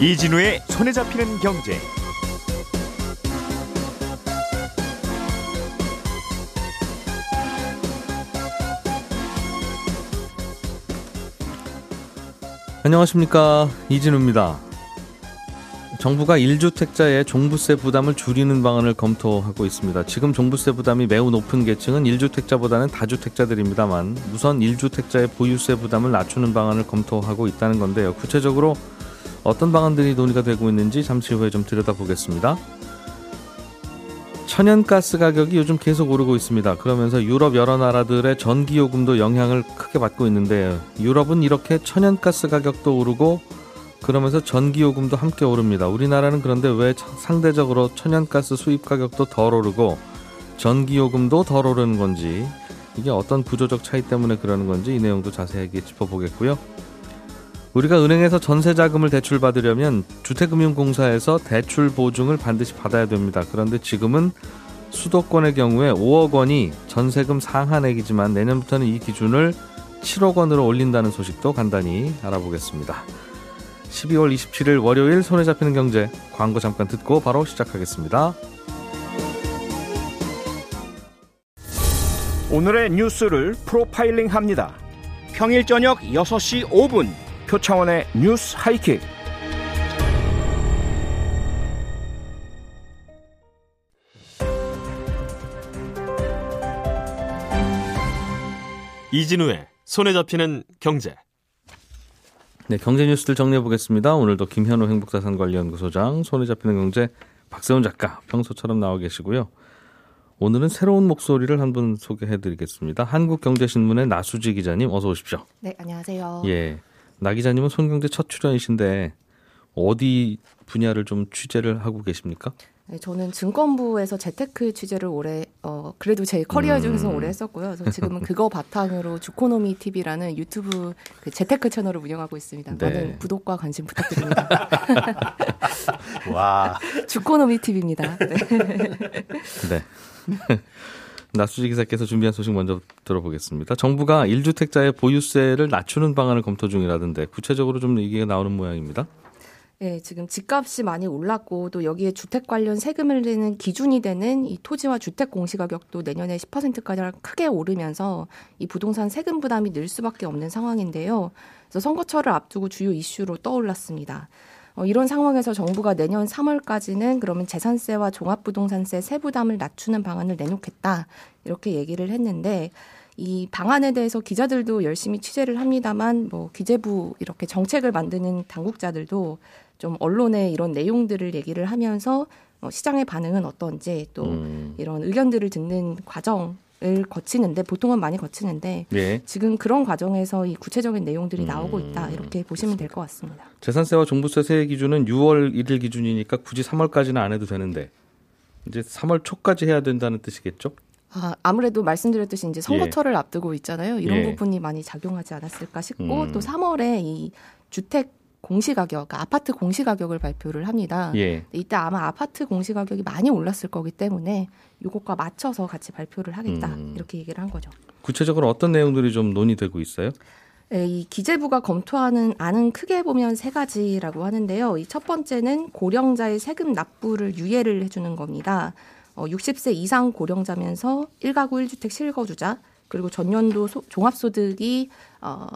이진우의 손에 잡히는 경제. 안녕하십니까 이진우입니다. 정부가 1주택자의 종부세 부담을 줄이는 방안을 검토하고 있습니다. 지금 종부세 부담이 매우 높은 계층은 1주택자보다는 다주택자들입니다만 우선 1주택자의 보유세 부담을 낮추는 방안을 검토하고 있다는 건데요. 구체적으로 어떤 방안들이 논의가 되고 있는지 잠시 후에 좀 들여다보겠습니다. 천연가스 가격이 요즘 계속 오르고 있습니다. 그러면서 유럽 여러 나라들의 전기요금도 영향을 크게 받고 있는데 유럽은 이렇게 천연가스 가격도 오르고 그러면서 전기요금도 함께 오릅니다. 우리나라는 그런데 왜 상대적으로 천연가스 수입 가격도 덜 오르고 전기요금도 덜 오르는 건지 이게 어떤 구조적 차이 때문에 그러는 건지 이 내용도 자세하게 짚어보겠고요. 우리가 은행에서 전세 자금을 대출받으려면 주택금융공사에서 대출 보증을 반드시 받아야 됩니다. 그런데 지금은 수도권의 경우에 5억 원이 전세금 상한액이지만 내년부터는 이 기준을 7억 원으로 올린다는 소식도 간단히 알아보겠습니다. 12월 27일 월요일 손에 잡히는 경제 광고 잠깐 듣고 바로 시작하겠습니다. 오늘의 뉴스를 프로파일링 합니다. 평일 저녁 6시 5분 표창원의 뉴스 하이킥. 이진우의 손에 잡히는 경제. 네, 경제 뉴스들 정리해 보겠습니다. 오늘도 김현우 행복자산관리연구소장, 손에 잡히는 경제 박세훈 작가 평소처럼 나와 계시고요. 오늘은 새로운 목소리를 한 분 소개해 드리겠습니다. 한국경제신문의 나수지 기자님 어서 오십시오. 네, 안녕하세요. 예. 나 기자님은 손경제 첫 출연이신데 어디 분야를 좀 취재를 하고 계십니까? 네, 저는 증권부에서 재테크 취재를 오래 어 그래도 제 커리어 음. 중에서 오래 했었고요. 그래서 지금은 그거 바탕으로 주코노미 TV라는 유튜브 그 재테크 채널을 운영하고 있습니다. 네. 많은 구독과 관심 부탁드립니다. 와. 주코노미 TV입니다. 네. 네. 나수지 기자께서 준비한 소식 먼저 들어보겠습니다. 정부가 1주택자의 보유세를 낮추는 방안을 검토 중이라던데 구체적으로 좀 얘기가 나오는 모양입니다. 네, 지금 집값이 많이 올랐고 또 여기에 주택 관련 세금을 내는 기준이 되는 이 토지와 주택 공시가격도 내년에 10%가량 크게 오르면서 이 부동산 세금 부담이 늘 수밖에 없는 상황인데요. 그래서 선거철을 앞두고 주요 이슈로 떠올랐습니다. 어, 이런 상황에서 정부가 내년 3월까지는 그러면 재산세와 종합부동산세 세부담을 낮추는 방안을 내놓겠다 이렇게 얘기를 했는데 이 방안에 대해서 기자들도 열심히 취재를 합니다만 뭐 기재부 이렇게 정책을 만드는 당국자들도 좀 언론에 이런 내용들을 얘기를 하면서 어, 시장의 반응은 어떤지 또 음. 이런 의견들을 듣는 과정 을 거치는데 보통은 많이 거치는데 예. 지금 그런 과정에서 이 구체적인 내용들이 나오고 음, 있다 이렇게 보시면 될 것 같습니다. 재산세와 종부세 세액 기준은 6월 1일 기준이니까 굳이 3월까지는 안 해도 되는데 이제 3월 초까지 해야 된다는 뜻이겠죠? 아, 아무래도 말씀드렸듯이 이제 선거철을 앞두고 있잖아요. 이런 예. 부분이 많이 작용하지 않았을까 싶고 음. 또 3월에 이 주택 공시가격, 그러니까 아파트 공시가격을 발표를 합니다. 예. 이때 아마 아파트 공시가격이 많이 올랐을 거기 때문에 이것과 맞춰서 같이 발표를 하겠다 음. 이렇게 얘기를 한 거죠. 구체적으로 어떤 내용들이 좀 논의되고 있어요? 네, 이 기재부가 검토하는 안은 크게 보면 세 가지라고 하는데요. 이 첫 번째는 고령자의 세금 납부를 유예를 해주는 겁니다. 어, 60세 이상 고령자면서 1가구 1주택 실거주자 그리고 전년도 소- 종합소득이 어,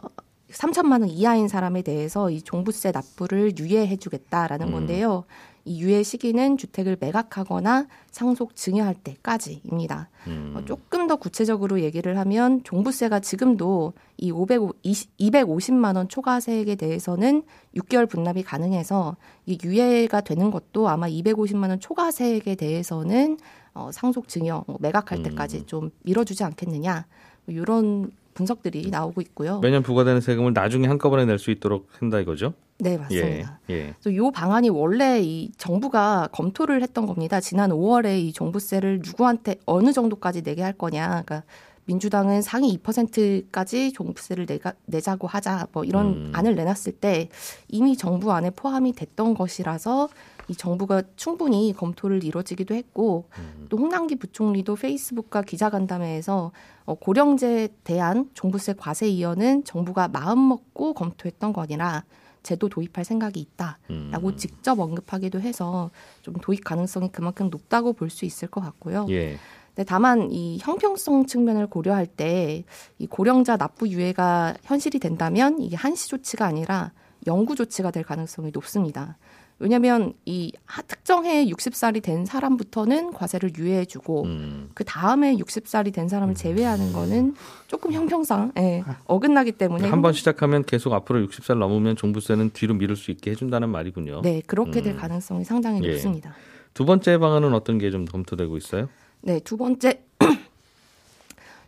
3천만 원 이하인 사람에 대해서 이 종부세 납부를 유예해 주겠다라는 음. 건데요. 이 유예 시기는 주택을 매각하거나 상속 증여할 때까지입니다. 음. 어, 조금 더 구체적으로 얘기를 하면 종부세가 지금도 이 520, 250만 원 초과세액에 대해서는 6개월 분납이 가능해서 이 유예가 되는 것도 아마 250만 원 초과세액에 대해서는 어, 상속 증여 뭐 매각할 음. 때까지 좀 밀어주지 않겠느냐 뭐 이런 분석들이 나오고 있고요. 매년 부과되는 세금을 나중에 한꺼번에 낼 수 있도록 한다 이거죠? 네 예. 맞습니다. 예. 또이 방안이 원래 이 정부가 검토를 했던 겁니다. 지난 5월에 이 종부세를 누구한테 어느 정도까지 내게 할 거냐. 그러니까 민주당은 상위 2%까지 종부세를 내가, 내자고 하자. 뭐 이런 음. 안을 내놨을 때 이미 정부 안에 포함이 됐던 것이라서 이 정부가 충분히 검토를 이뤄지기도 했고 음. 또 홍남기 부총리도 페이스북과 기자간담회에서 어, 고령제에 대한 종부세 과세 이연은 정부가 마음 먹고 검토했던 거니라 제도 도입할 생각이 있다라고 음. 직접 언급하기도 해서 좀 도입 가능성이 그만큼 높다고 볼 수 있을 것 같고요. 예. 네, 다만 이 형평성 측면을 고려할 때 이 고령자 납부 유예가 현실이 된다면 이게 한시 조치가 아니라 영구 조치가 될 가능성이 높습니다. 왜냐하면 이 하- 특정 해에 60살이 된 사람부터는 과세를 유예해주고 음. 그 다음에 60살이 된 사람을 제외하는 거는 조금 형평상 예, 어긋나기 때문에 한 번 시작하면 계속 앞으로 60살 넘으면 종부세는 뒤로 미룰 수 있게 해준다는 말이군요. 네 그렇게 될 음. 가능성이 상당히 예. 높습니다. 두 번째 방안은 어떤 게 좀 검토되고 있어요? 네, 두 번째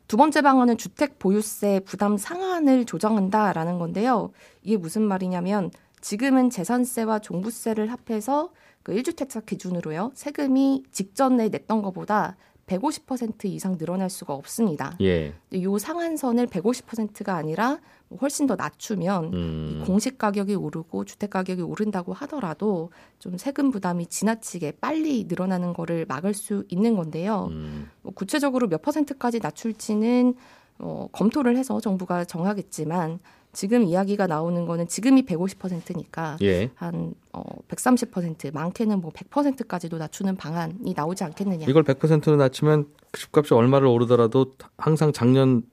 두 번째 방안은 주택 보유세 부담 상한을 조정한다라는 건데요. 이게 무슨 말이냐면 지금은 재산세와 종부세를 합해서 그 1주택자 기준으로요. 세금이 직전에 냈던 것보다 150% 이상 늘어날 수가 없습니다. 예. 이 상한선을 150%가 아니라 뭐 훨씬 더 낮추면 음. 이 공시 가격이 오르고 주택 가격이 오른다고 하더라도 좀 세금 부담이 지나치게 빨리 늘어나는 거를 막을 수 있는 건데요. 음. 뭐 구체적으로 몇 퍼센트까지 낮출지는 어, 검토를 해서 정부가 정하겠지만 지금 이야기가 나오는 거는 지금이 150%니까 예. 한 어, 130% 많게는 뭐 100%까지도 낮추는 방안이 나오지 않겠느냐. 이걸 100%로 낮추면 집값이 얼마를 오르더라도 항상 작년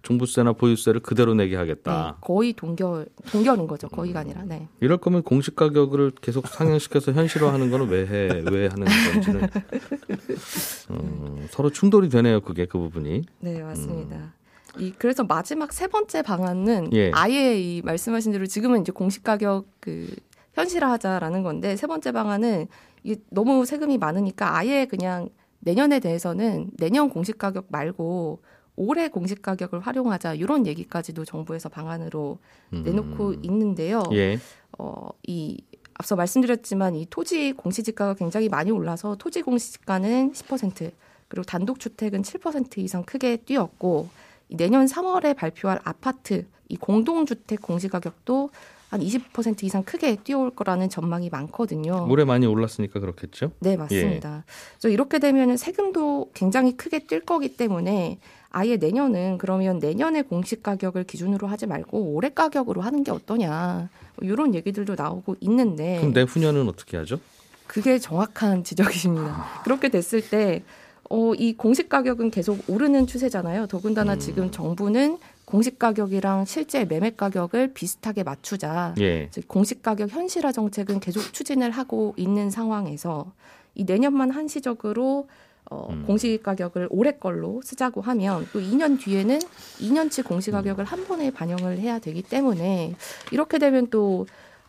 종부세나 보유세를 그대로 내게 네, 하겠다. 거의 동결 동결인 거죠. 거의가 아니라. 네. 이럴 거면 공시 가격을 계속 상향시켜서 현실화하는 거는 왜 해? 왜 하는 건지는 어, 서로 충돌이 되네요. 그게 그 부분이. 네, 맞습니다. 이 그래서 마지막 세 번째 방안은 예. 아예 이 말씀하신 대로 지금은 이제 공시 가격 그 현실화하자라는 건데 세 번째 방안은 이 너무 세금이 많으니까 아예 그냥 내년에 대해서는 내년 공시 가격 말고 올해 공시 가격을 활용하자 이런 얘기까지도 정부에서 방안으로 내놓고 있는데요. 음. 예. 어, 이 앞서 말씀드렸지만 이 토지 공시지가가 굉장히 많이 올라서 토지 공시지가는 10% 그리고 단독 주택은 7% 이상 크게 뛰었고 이 내년 3월에 발표할 아파트 이 공동주택 공시가격도 한 20% 이상 크게 뛰어올 거라는 전망이 많거든요. 물에 많이 올랐으니까 그렇겠죠. 네, 맞습니다. 그래서 이렇게 되면 세금도 굉장히 크게 뛸 거기 때문에 아예 내년은 그러면 내년의 공시 가격을 기준으로 하지 말고 올해 가격으로 하는 게 어떠냐 뭐 이런 얘기들도 나오고 있는데 그럼 내후년은 어떻게 하죠? 그게 정확한 지적이십니다. 그렇게 됐을 때, 어, 이 공시 가격은 계속 오르는 추세잖아요. 더군다나 음. 지금 정부는 공시 가격이랑 실제 매매 가격을 비슷하게 맞추자. 예. 즉 공시 가격 현실화 정책은 계속 추진을 하고 있는 상황에서 이 내년만 한시적으로 어, 음. 공시 가격을 올해 걸로 쓰자고 하면 또 2년 뒤에는 2년치 공시 가격을 한 번에 반영을 해야 되기 때문에 이렇게 되면 또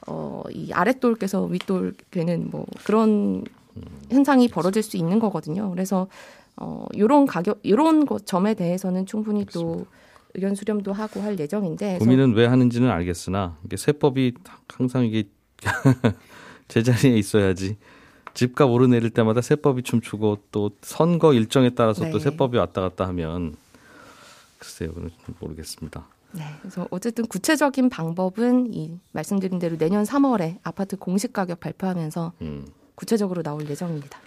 어, 이 아랫돌께서 윗돌 되는 뭐 그런 현상이 벌어질 수 있는 거거든요. 그래서 어, 요런 가격, 요런 것 점에 대해서는 충분히 또 의견 수렴도 하고 할 예정인데 고민은 왜 하는지는 알겠으나 이게 세법이 항상 이게 제자리에 있어야지 집값 오르내릴 때마다 세법이 춤추고 또 선거 일정에 따라서 또 네. 세법이 왔다 갔다 하면 글쎄요, 그건 모르겠습니다. 네, 그래서 어쨌든 구체적인 방법은 이 말씀드린 대로 내년 3월에 아파트 공시 가격 발표하면서 음. 구체적으로 나올 예정입니다.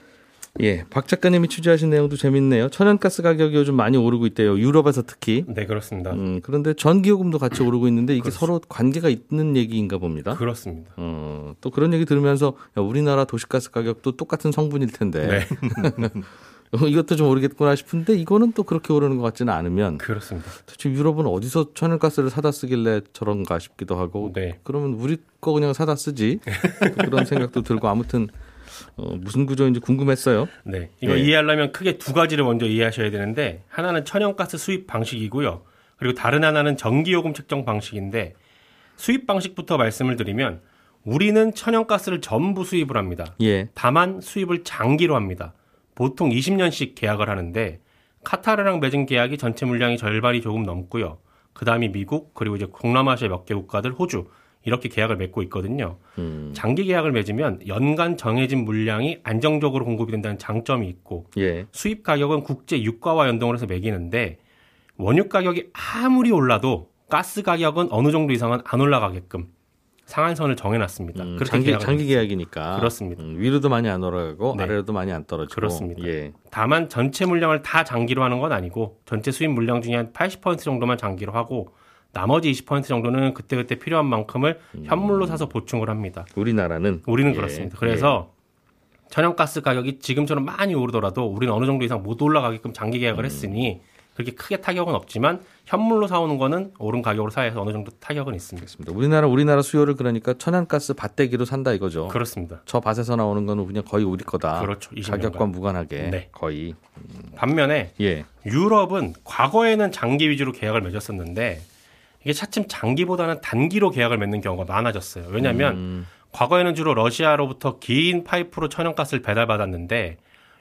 예, 박 작가님이 취재하신 내용도 재밌네요. 천연가스 가격이 요즘 많이 오르고 있대요. 유럽에서 특히. 네, 그렇습니다. 음, 그런데 전기요금도 같이 오르고 있는데 이게 그렇죠. 서로 관계가 있는 얘기인가 봅니다. 그렇습니다. 어, 또 그런 얘기 들으면서 야, 우리나라 도시가스 가격도 똑같은 성분일 텐데 네, 어, 이것도 좀 오르겠구나 싶은데 이거는 또 그렇게 오르는 것 같지는 않으면 그렇습니다. 도대체 유럽은 어디서 천연가스를 사다 쓰길래 저런가 싶기도 하고 네. 그러면 우리 거 그냥 사다 쓰지 그런 생각도 들고 아무튼 어, 무슨 구조인지 궁금했어요. 네. 이거 네. 이해하려면 크게 두 가지를 먼저 이해하셔야 되는데 하나는 천연가스 수입 방식이고요. 그리고 다른 하나는 전기요금 책정 방식인데 수입 방식부터 말씀을 드리면 우리는 천연가스를 전부 수입을 합니다. 예, 다만 수입을 장기로 합니다. 보통 20년씩 계약을 하는데 카타르랑 맺은 계약이 전체 물량이 절반이 조금 넘고요. 그 다음이 미국 그리고 이제 동남아시아 몇 개 국가들 호주 이렇게 계약을 맺고 있거든요. 음, 장기 계약을 맺으면 연간 정해진 물량이 안정적으로 공급이 된다는 장점이 있고 예, 수입 가격은 국제 유가와 연동을 해서 매기는데 원유 가격이 아무리 올라도 가스 가격은 어느 정도 이상은 안 올라가게끔 상한선을 정해놨습니다. 음, 그렇게 장기 장기. 계약이니까 그렇습니다. 음, 위로도 많이 안 올라가고 네. 아래로도 많이 안 떨어지고 그렇습니다. 예, 다만 전체 물량을 다 장기로 하는 건 아니고 전체 수입 물량 중에 한 80% 정도만 장기로 하고 나머지 20% 정도는 그때그때 필요한 만큼을 현물로 사서 보충을 합니다. 우리나라는 우리는 예, 그렇습니다. 그래서 천연가스 가격이 지금처럼 많이 오르더라도 우리는 어느 정도 이상 못 올라가게끔 장기 음. 계약을 했으니 그렇게 크게 타격은 없지만 현물로 사오는 거는 오른 가격으로 사야해서 어느 정도 타격은 있습니다. 예, 우리나라 우리나라 수요를 그러니까 천연가스 밭대기로 산다 이거죠. 그렇습니다. 저 밭에서 나오는 거는 그냥 거의 우리 거다. 그렇죠. 20년간. 가격과 무관하게 네. 거의 반면에 예. 유럽은 과거에는 장기 위주로 계약을 맺었었는데 이게 차츰 장기보다는 단기로 계약을 맺는 경우가 많아졌어요. 왜냐하면 음, 과거에는 주로 러시아로부터 긴 파이프로 천연가스를 배달받았는데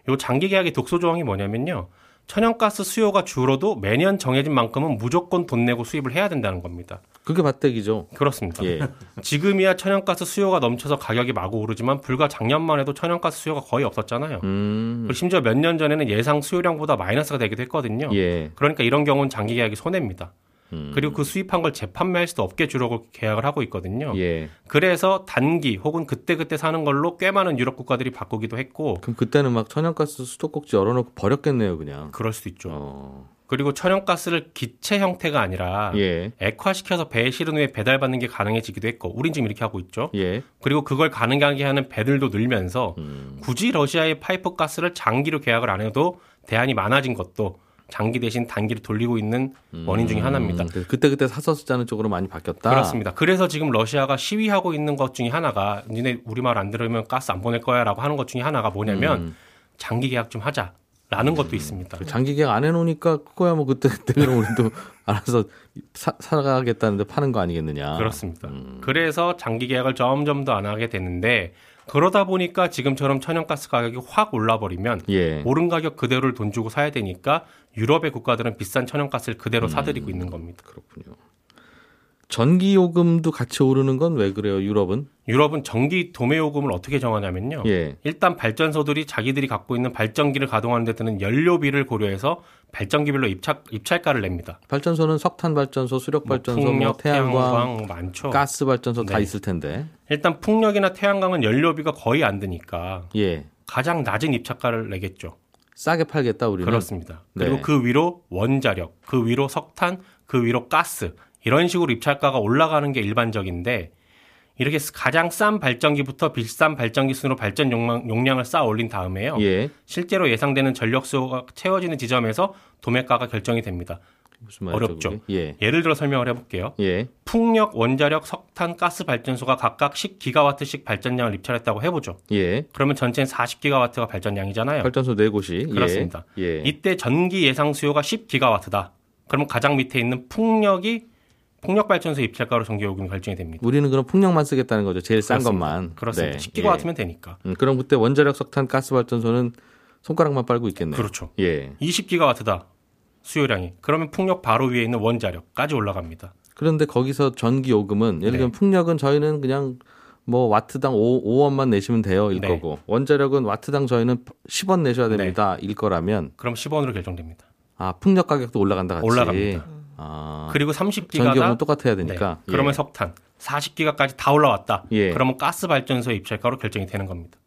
요 장기 계약의 독소 조항이 뭐냐면요. 천연가스 수요가 줄어도 매년 정해진 만큼은 무조건 돈 내고 수입을 해야 된다는 겁니다. 그게 밭대기죠. 그렇습니다. 예. 지금이야 천연가스 수요가 넘쳐서 가격이 마구 오르지만 불과 작년만 해도 천연가스 수요가 거의 없었잖아요. 음. 그리고 심지어 몇 년 전에는 예상 수요량보다 마이너스가 되기도 했거든요. 예. 그러니까 이런 경우는 장기 계약이 손해입니다. 음. 그리고 그 수입한 걸 재판매할 수도 없게 주려고 계약을 하고 있거든요. 예. 그래서 단기 혹은 그때 그때 사는 걸로 꽤 많은 유럽 국가들이 바꾸기도 했고 그럼 그때는 막 천연가스 수도꼭지 열어놓고 버렸겠네요, 그냥. 그럴 수도 있죠. 어. 그리고 천연가스를 기체 형태가 아니라 예. 액화시켜서 배에 실은 후에 배달받는 게 가능해지기도 했고 우린 지금 이렇게 하고 있죠. 예. 그리고 그걸 가능하게 하는 배들도 늘면서 음. 굳이 러시아의 파이프 가스를 장기로 계약을 안 해도 대안이 많아진 것도 장기 대신 단기로 돌리고 있는 원인 중에 하나입니다. 음, 그때 그때 사서 쓰자는 쪽으로 많이 바뀌었다. 그렇습니다. 그래서 지금 러시아가 시위하고 있는 것 중에 하나가 니네 우리 말 안 들으면 가스 안 보낼 거야라고 하는 것 중에 하나가 뭐냐면 음. 장기 계약 좀 하자 라는 것도 있습니다. 장기 계약 안 해놓으니까 그거야 뭐 그때 그때 그럼 우리도 알아서 사, 사가겠다는데 파는 거 아니겠느냐. 그렇습니다. 음. 그래서 장기 계약을 점점 더 안 하게 되는데 그러다 보니까 지금처럼 천연가스 가격이 확 올라버리면 예. 오른 가격 그대로를 돈 주고 사야 되니까 유럽의 국가들은 비싼 천연가스를 그대로 음. 사들이고 있는 겁니다. 그렇군요. 전기 요금도 같이 오르는 건 왜 그래요? 유럽은? 유럽은 전기 도매 요금을 어떻게 정하냐면요. 예. 일단 발전소들이 자기들이 갖고 있는 발전기를 가동하는 데 드는 연료비를 고려해서 발전기별로 입찰, 입찰가를 냅니다. 발전소는 석탄 발전소, 수력 뭐 발전소, 뭐 풍력, 태양광, 태양광 많죠. 가스 발전소 다 네. 있을 텐데. 일단 풍력이나 태양광은 연료비가 거의 안 드니까 예. 가장 낮은 입찰가를 내겠죠. 싸게 팔겠다 우리는. 그렇습니다. 그리고 네. 그 위로 원자력, 그 위로 석탄, 그 위로 가스 이런 식으로 입찰가가 올라가는 게 일반적인데 이렇게 가장 싼 발전기부터 비싼 발전기 순으로 발전 용량, 용량 을 쌓아 올린 다음에요. 예. 실제로 예상되는 전력 수요가 채워지는 지점에서 도매가가 결정이 됩니다. 무슨 말이죠? 어렵죠. 예. 예를 들어 설명을 해볼게요. 예. 풍력, 원자력, 석탄, 가스 발전소가 각각 10기가와트씩 발전량을 입찰했다고 해보죠. 예. 그러면 전체는 40기가와트가 발전량이잖아요. 발전소 네 곳이. 예. 그렇습니다. 예. 이때 전기 예상 수요가 10기가와트다. 그러면 가장 밑에 있는 풍력이 풍력 발전소 입찰가로 전기 요금이 결정이 됩니다. 우리는 그럼 풍력만 쓰겠다는 거죠. 제일 싼 그렇습니다. 것만. 그렇습니다. 네. 10기가와트면 되니까. 예. 음, 그럼 그때 원자력, 석탄, 가스 발전소는 손가락만 빨고 있겠네요. 그렇죠. 예. 20기가와트다. 수요량이. 그러면 풍력 바로 위에 있는 원자력까지 올라갑니다. 그런데 거기서 전기 요금은 예를 들면 네. 풍력은 저희는 그냥 뭐 와트당 5, 5원만 내시면 돼요 일 네. 거고 원자력은 와트당 저희는 10원 내셔야 됩니다 일 거라면 그럼 10원으로 결정됩니다. 아 풍력 가격도 올라간다 같이 올라갑니다. 아, 그리고 전기 요금 30기가가 똑같아야 되니까 예. 그러면 석탄 40기가까지 다 올라왔다. 예. 그러면 가스 발전소 입찰가로 결정이 되는 겁니다.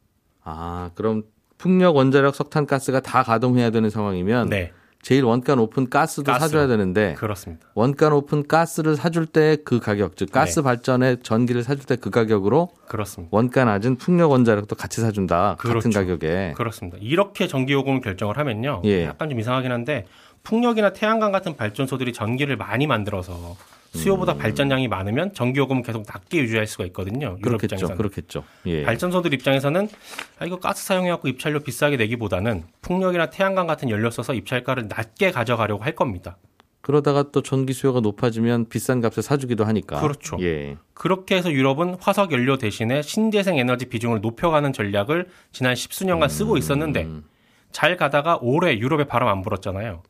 아 그럼 풍력 원자력 석탄 가스가 다 가동해야 되는 상황이면 네, 제일 원가 높은 가스도 가스. 사줘야 되는데 그렇습니다. 원가 높은 가스를 사줄 때 그 가격 즉 가스 네. 발전에 전기를 사줄 때 그 가격으로 그렇습니다. 원가 낮은 풍력 원자력도 같이 사준다 같은 그렇죠. 가격에 그렇습니다. 이렇게 전기 요금을 결정을 하면요. 예. 약간 좀 이상하긴 한데 풍력이나 태양광 같은 발전소들이 전기를 많이 만들어서 수요보다 발전량이 많으면 전기 요금은 계속 낮게 유지할 수가 있거든요. 유럽 음. 그렇겠죠 입장에서는. 그렇겠죠 예. 발전소들 입장에서는 아, 이거 가스 사용해갖고 입찰료 비싸게 내기보다는 풍력이나 태양광 같은 연료 써서 입찰가를 낮게 가져가려고 할 겁니다. 그러다가 또 전기 수요가 높아지면 비싼 값에 사주기도 하니까. 그렇죠. 예. 그렇게 해서 유럽은 화석 연료 대신에 신재생 에너지 비중을 높여가는 전략을 지난 십수년간 쓰고 있었는데 음, 잘 가다가 올해 유럽에 바람 안 불었잖아요.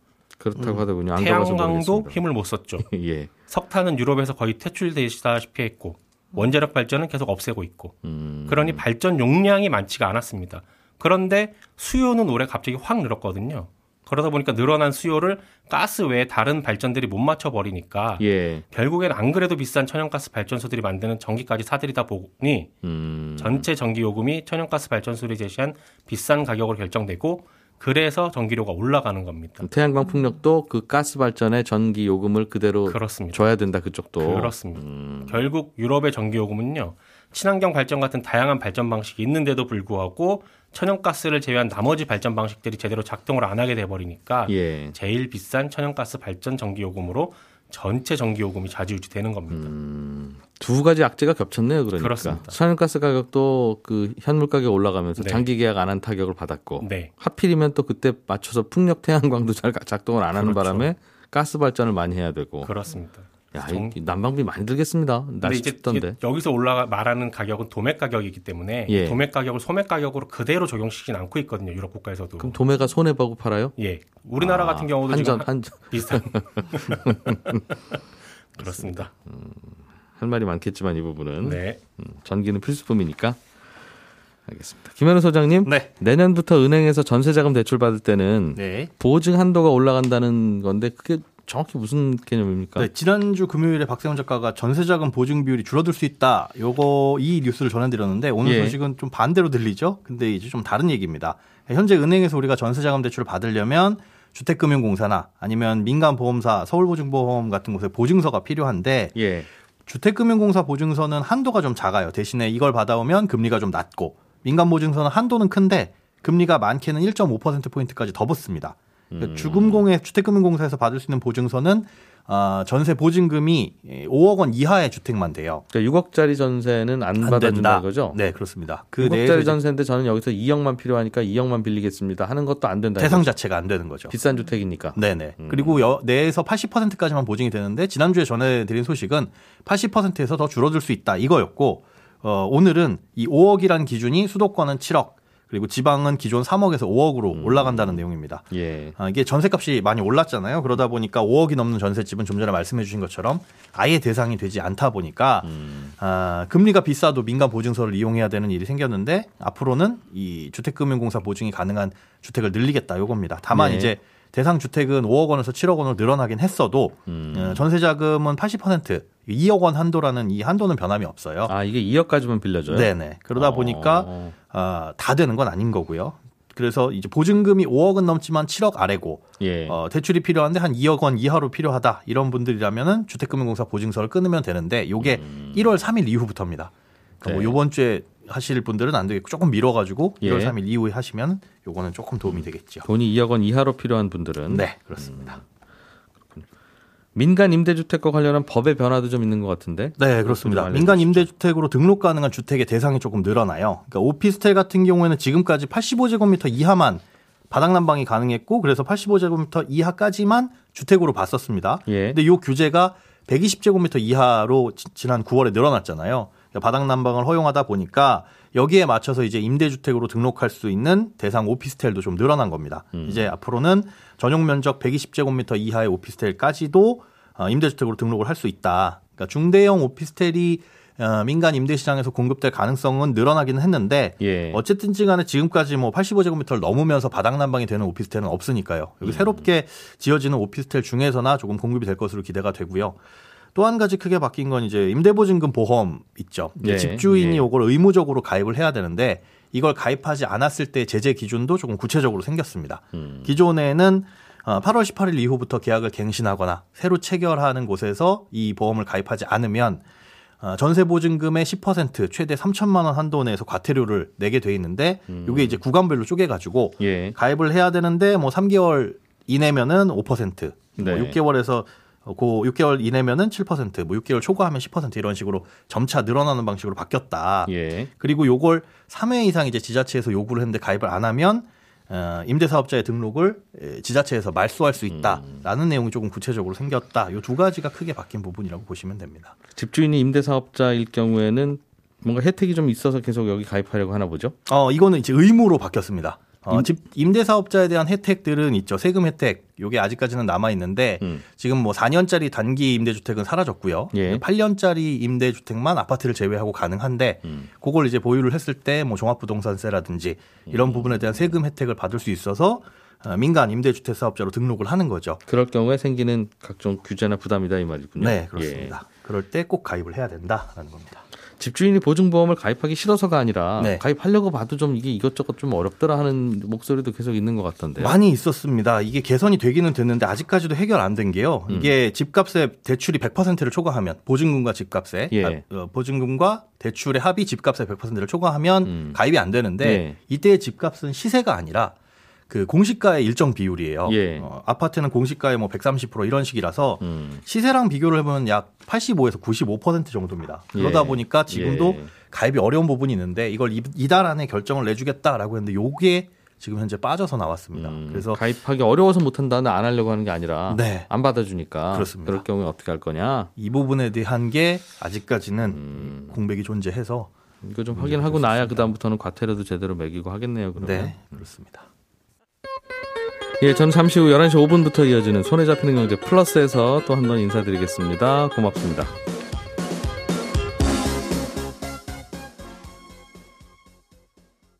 그렇다고 하더군요. 음. 태양광도 모르겠습니다. 힘을 못 썼죠. 예. 석탄은 유럽에서 거의 퇴출되시다시피 했고 원자력 발전은 계속 없애고 있고 음, 그러니 발전 용량이 많지가 않았습니다. 그런데 수요는 올해 갑자기 확 늘었거든요. 그러다 보니까 늘어난 수요를 가스 외에 다른 발전들이 못 맞춰 버리니까 예. 결국엔 안 그래도 비싼 천연가스 발전소들이 만드는 전기까지 사들이다 보니 음. 전체 전기 요금이 천연가스 발전소들이 제시한 비싼 가격으로 결정되고 그래서 전기료가 올라가는 겁니다. 태양광 풍력도 그 가스 발전의 전기 요금을 그대로 그렇습니다. 줘야 된다 그쪽도. 그렇습니다. 음. 결국 유럽의 전기 요금은요. 친환경 발전 같은 다양한 발전 방식이 있는데도 불구하고 천연가스를 제외한 나머지 발전 방식들이 제대로 작동을 안 하게 돼 버리니까 예. 제일 비싼 천연가스 발전 전기 요금으로 전체 전기 요금이 좌지우지 되는 겁니다. 음, 두 가지 악재가 겹쳤네요. 그러니까 그렇습니다. 천연가스 가격도 그 현물 가격 올라가면서 네. 장기 계약 안 한 타격을 받았고 네. 하필이면 또 그때 맞춰서 풍력 태양광도 잘 작동을 안 하는 그렇죠. 바람에 가스 발전을 많이 해야 되고. 그렇습니다. 야, 정- 이 난방비 많이 들겠습니다. 날씨 이제 춥던데. 이게 여기서 올라가 말하는 가격은 도매 가격이기 때문에 예. 도매 가격을 소매 가격으로 그대로 적용시키진 않고 있거든요. 유럽 국가에서도. 그럼 도매가 손해 보고 팔아요? 예. 우리나라 아, 같은 경우도 한전 지금 한전 비슷한 그렇습니다. 할 말이 많겠지만 이 부분은 네. 음, 전기는 필수품이니까 알겠습니다. 김현우 소장님, 네. 내년부터 은행에서 전세자금 대출 받을 때는 네. 보증 한도가 올라간다는 건데 그게 정확히 무슨 개념입니까? 네, 지난주 금요일에 박세훈 작가가 전세자금 보증 비율이 줄어들 수 있다. 요거 이 뉴스를 전해드렸는데 오늘 예. 소식은 좀 반대로 들리죠. 근데 이제 좀 다른 얘기입니다. 현재 은행에서 우리가 전세자금 대출을 받으려면 주택금융공사나 아니면 민간보험사, 서울보증보험 같은 곳에 보증서가 필요한데 예. 주택금융공사 보증서는 한도가 좀 작아요. 대신에 이걸 받아오면 금리가 좀 낮고 민간보증서는 한도는 큰데 금리가 많게는 1.5%포인트까지 더 붙습니다. 그러니까 주금공의 주택금융공사에서 받을 수 있는 보증서는 아, 전세 보증금이 5억 원 이하의 주택만 돼요. 그러니까 6억짜리 전세는 안, 안 받아준다 된다. 이거죠? 네, 그렇습니다. 그 6억짜리 내에서 이제 전세인데 저는 여기서 2억만 필요하니까 2억만 빌리겠습니다 하는 것도 안 된다. 대상? 자체가 안 되는 거죠. 비싼 주택이니까. 네네. 음. 그리고 여, 내에서 80%까지만 보증이 되는데 지난주에 전해드린 소식은 80%에서 더 줄어들 수 있다 이거였고 어, 오늘은 이 5억이라는 기준이 수도권은 7억 그리고 지방은 기존 3억에서 5억으로 음. 올라간다는 내용입니다. 예. 아, 이게 전세값이 많이 올랐잖아요. 그러다 보니까 5억이 넘는 전셋집은 좀 전에 말씀해 주신 것처럼 아예 대상이 되지 않다 보니까 음. 아, 금리가 비싸도 민간 보증서를 이용해야 되는 일이 생겼는데 앞으로는 이 주택금융공사 보증이 가능한 주택을 늘리겠다 요겁니다. 다만 네. 이제 대상 주택은 5억 원에서 7억 원으로 늘어나긴 했어도 음. 어, 전세 자금은 80% 2억 원 한도라는 이 한도는 변함이 없어요. 아 이게 2억까지만 빌려줘요? 네네. 그러다 어. 보니까 아, 다 되는 건 아닌 거고요. 그래서 이제 보증금이 5억은 넘지만 7억 아래고 예. 어, 대출이 필요한데 한 2억 원 이하로 필요하다 이런 분들이라면은 주택금융공사 보증서를 끊으면 되는데 요게 음. 1월 3일 이후부터입니다. 그러니까 뭐 네. 요번 주에 하실 분들은 안 되겠고 조금 미뤄가지고 예. 1월 3일 이후에 하시면 요거는 조금 도움이 되겠죠. 돈이 2억 원 이하로 필요한 분들은 네 그렇습니다. 민간 임대주택과 관련한 법의 변화도 좀 있는 것 같은데. 네, 그렇습니다. 좀 민간. 임대주택으로 등록 가능한 주택의 대상이 조금 늘어나요. 그러니까 오피스텔 같은 경우에는 지금까지 85제곱미터 이하만 바닥 난방이 가능했고 그래서 85제곱미터 이하까지만 주택으로 봤었습니다. 예. 근데 이 규제가 120제곱미터 이하로 지- 지난 9월에 늘어났잖아요. 그러니까 바닥 난방을 허용하다 보니까 여기에 맞춰서 이제 임대주택으로 등록할 수 있는 대상 오피스텔도 좀 늘어난 겁니다. 이제 앞으로는 전용 면적 120제곱미터 이하의 오피스텔까지도 어, 임대주택으로 등록을 할 수 있다. 그러니까 중대형 오피스텔이 어, 민간 임대 시장에서 공급될 가능성은 늘어나기는 했는데 예. 어쨌든지 간에 지금까지 뭐 85제곱미터를 넘으면서 바닥 난방이 되는 오피스텔은 없으니까요. 여기 새롭게 지어지는 오피스텔 중에서나 조금 공급이 될 것으로 기대가 되고요. 또 한 가지 크게 바뀐 건 이제 임대보증금 보험 있죠. 예, 집주인이 예. 이걸 의무적으로 가입을 해야 되는데 이걸 가입하지 않았을 때 제재 기준도 조금 구체적으로 생겼습니다. 음. 기존에는 어, 8월 18일 이후부터 계약을 갱신하거나 새로 체결하는 곳에서 이 보험을 가입하지 않으면 어, 전세 보증금의 10% 최대 3천만 원 한도 내에서 과태료를 내게 돼 있는데 이게 이제 구간별로 쪼개 가지고 음. 예. 가입을 해야 되는데 뭐 3개월 이내면은 5%, 네. 뭐 6개월에서 고 6개월 이내면은 7%, 뭐 6개월 초과하면 10% 이런 식으로 점차 늘어나는 방식으로 바뀌었다. 예. 그리고 요걸 3회 이상 이제 지자체에서 요구를 했는데 가입을 안 하면 어, 임대사업자의 등록을 에, 지자체에서 말소할 수 있다라는 내용이 조금 구체적으로 생겼다. 요 두 가지가 크게 바뀐 부분이라고 보시면 됩니다. 집주인이 임대사업자일 경우에는 뭔가 혜택이 좀 있어서 계속 여기 가입하려고 하나 보죠. 어, 이거는 이제 의무로 바뀌었습니다. 어, 임- 집 임대 사업자에 대한 혜택들은 있죠. 세금 혜택. 요게 아직까지는 남아 있는데 음. 지금 뭐 4년짜리 단기 임대 주택은 사라졌고요. 예. 8년짜리 임대 주택만 아파트를 제외하고 가능한데 음. 그걸 이제 보유를 했을 때 뭐 종합부동산세라든지 이런 음. 부분에 대한 세금 혜택을 받을 수 있어서 어, 민간 임대주택 사업자로 등록을 하는 거죠. 그럴 경우에 생기는 각종 규제나 부담이다 이 말이군요. 네, 예. 그렇습니다. 그럴 때 꼭 가입을 해야 된다라는 겁니다. 집주인이 보증보험을 가입하기 싫어서가 아니라 네. 가입하려고 봐도 좀 이게 이것저것 좀 어렵더라 하는 목소리도 계속 있는 것 같던데요. 많이 있었습니다. 이게 개선이 되기는 됐는데 아직까지도 해결 안 된 게요. 음. 이게 집값의 대출이 100%를 초과하면 보증금과 집값에 예. 아, 어, 보증금과 대출의 합이 집값의 100%를 초과하면 음. 가입이 안 되는데 예. 이때의 집값은 시세가 아니라 그 공시가의 일정 비율이에요. 예. 어, 아파트는 공시가의 뭐 130% 이런 식이라서 음. 시세랑 비교를 해보면 약 85에서 95% 정도입니다. 그러다 예. 보니까 지금도 예. 가입이 어려운 부분이 있는데 이걸 이- 이달 안에 결정을 내주겠다라고 했는데 요게 지금 현재 빠져서 나왔습니다. 음, 그래서 가입하기 어려워서 못한다는 안 하려고 하는 게 아니라 네. 안 받아주니까 그렇습니다. 럴 경우에 어떻게 할 거냐 이 부분에 대한 게 아직까지는 음. 공백이 존재해서 이거 좀 확인하고 나야 그 다음부터는 과태료도 제대로 매기고 하겠네요. 그러면. 네 그렇습니다. 예, 저는 잠시 후 11시 5분부터 이어지는 손에 잡히는 경제 플러스에서 또 한 번 인사드리겠습니다. 고맙습니다.